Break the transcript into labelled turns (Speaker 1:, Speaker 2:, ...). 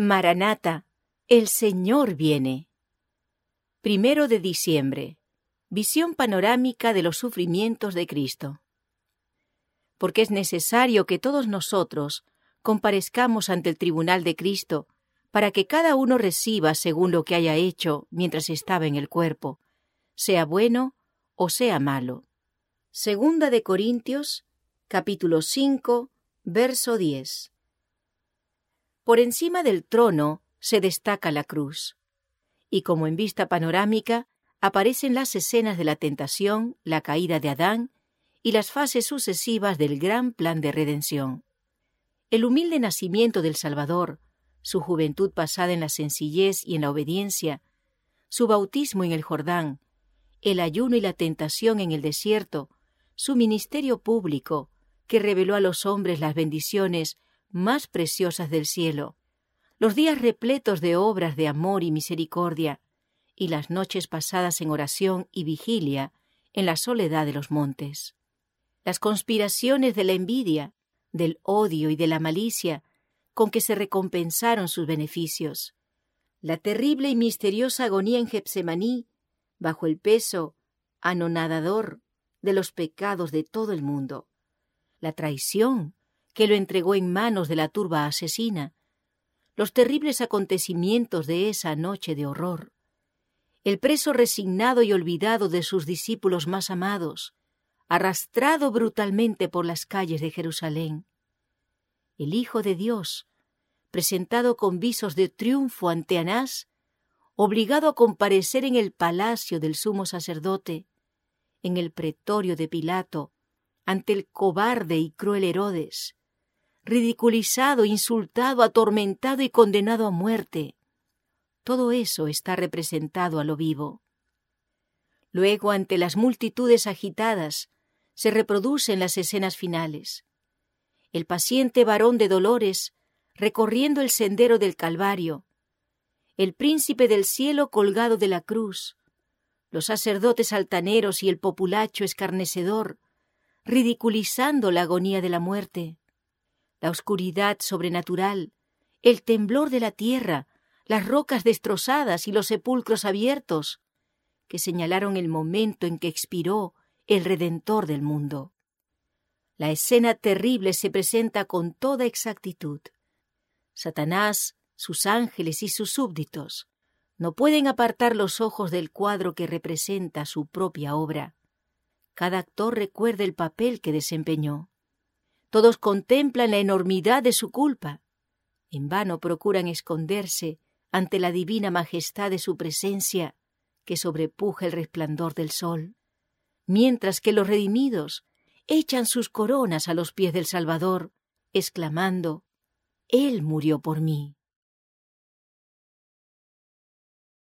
Speaker 1: Maranata, el Señor viene. Primero de diciembre. Visión panorámica de los sufrimientos de Cristo. Porque es necesario que todos nosotros comparezcamos ante el tribunal de Cristo para que cada uno reciba según lo que haya hecho mientras estaba en el cuerpo, sea bueno o sea malo. Segunda de Corintios, capítulo 5, verso 10. Por encima del trono se destaca la cruz, y como en vista panorámica aparecen las escenas de la tentación, la caída de Adán y las fases sucesivas del gran plan de redención. El humilde nacimiento del Salvador, su juventud pasada en la sencillez y en la obediencia, su bautismo en el Jordán, el ayuno y la tentación en el desierto, su ministerio público, que reveló a los hombres las bendiciones más preciosas del cielo, los días repletos de obras de amor y misericordia, y las noches pasadas en oración y vigilia en la soledad de los montes. Las conspiraciones de la envidia, del odio y de la malicia con que se recompensaron sus beneficios. La terrible y misteriosa agonía en Getsemaní, bajo el peso anonadador de los pecados de todo el mundo. La traición que lo entregó en manos de la turba asesina, los terribles acontecimientos de esa noche de horror, el preso resignado y olvidado de sus discípulos más amados, arrastrado brutalmente por las calles de Jerusalén, el Hijo de Dios, presentado con visos de triunfo ante Anás, obligado a comparecer en el palacio del sumo sacerdote, en el pretorio de Pilato, ante el cobarde y cruel Herodes, ridiculizado, insultado, atormentado y condenado a muerte. Todo eso está representado a lo vivo. Luego, ante las multitudes agitadas, se reproducen las escenas finales. El paciente varón de dolores recorriendo el sendero del Calvario, el príncipe del cielo colgado de la cruz, los sacerdotes altaneros y el populacho escarnecedor, ridiculizando la agonía de la muerte la oscuridad sobrenatural, el temblor de la tierra, las rocas destrozadas y los sepulcros abiertos, que señalaron el momento en que expiró el Redentor del mundo. La escena terrible se presenta con toda exactitud. Satanás, sus ángeles y sus súbditos no pueden apartar los ojos del cuadro que representa su propia obra. Cada actor recuerda el papel que desempeñó. Todos contemplan la enormidad de su culpa. En vano procuran esconderse ante la divina majestad de su presencia que sobrepuja el resplandor del sol, mientras que los redimidos echan sus coronas a los pies del Salvador, exclamando, Él murió por mí.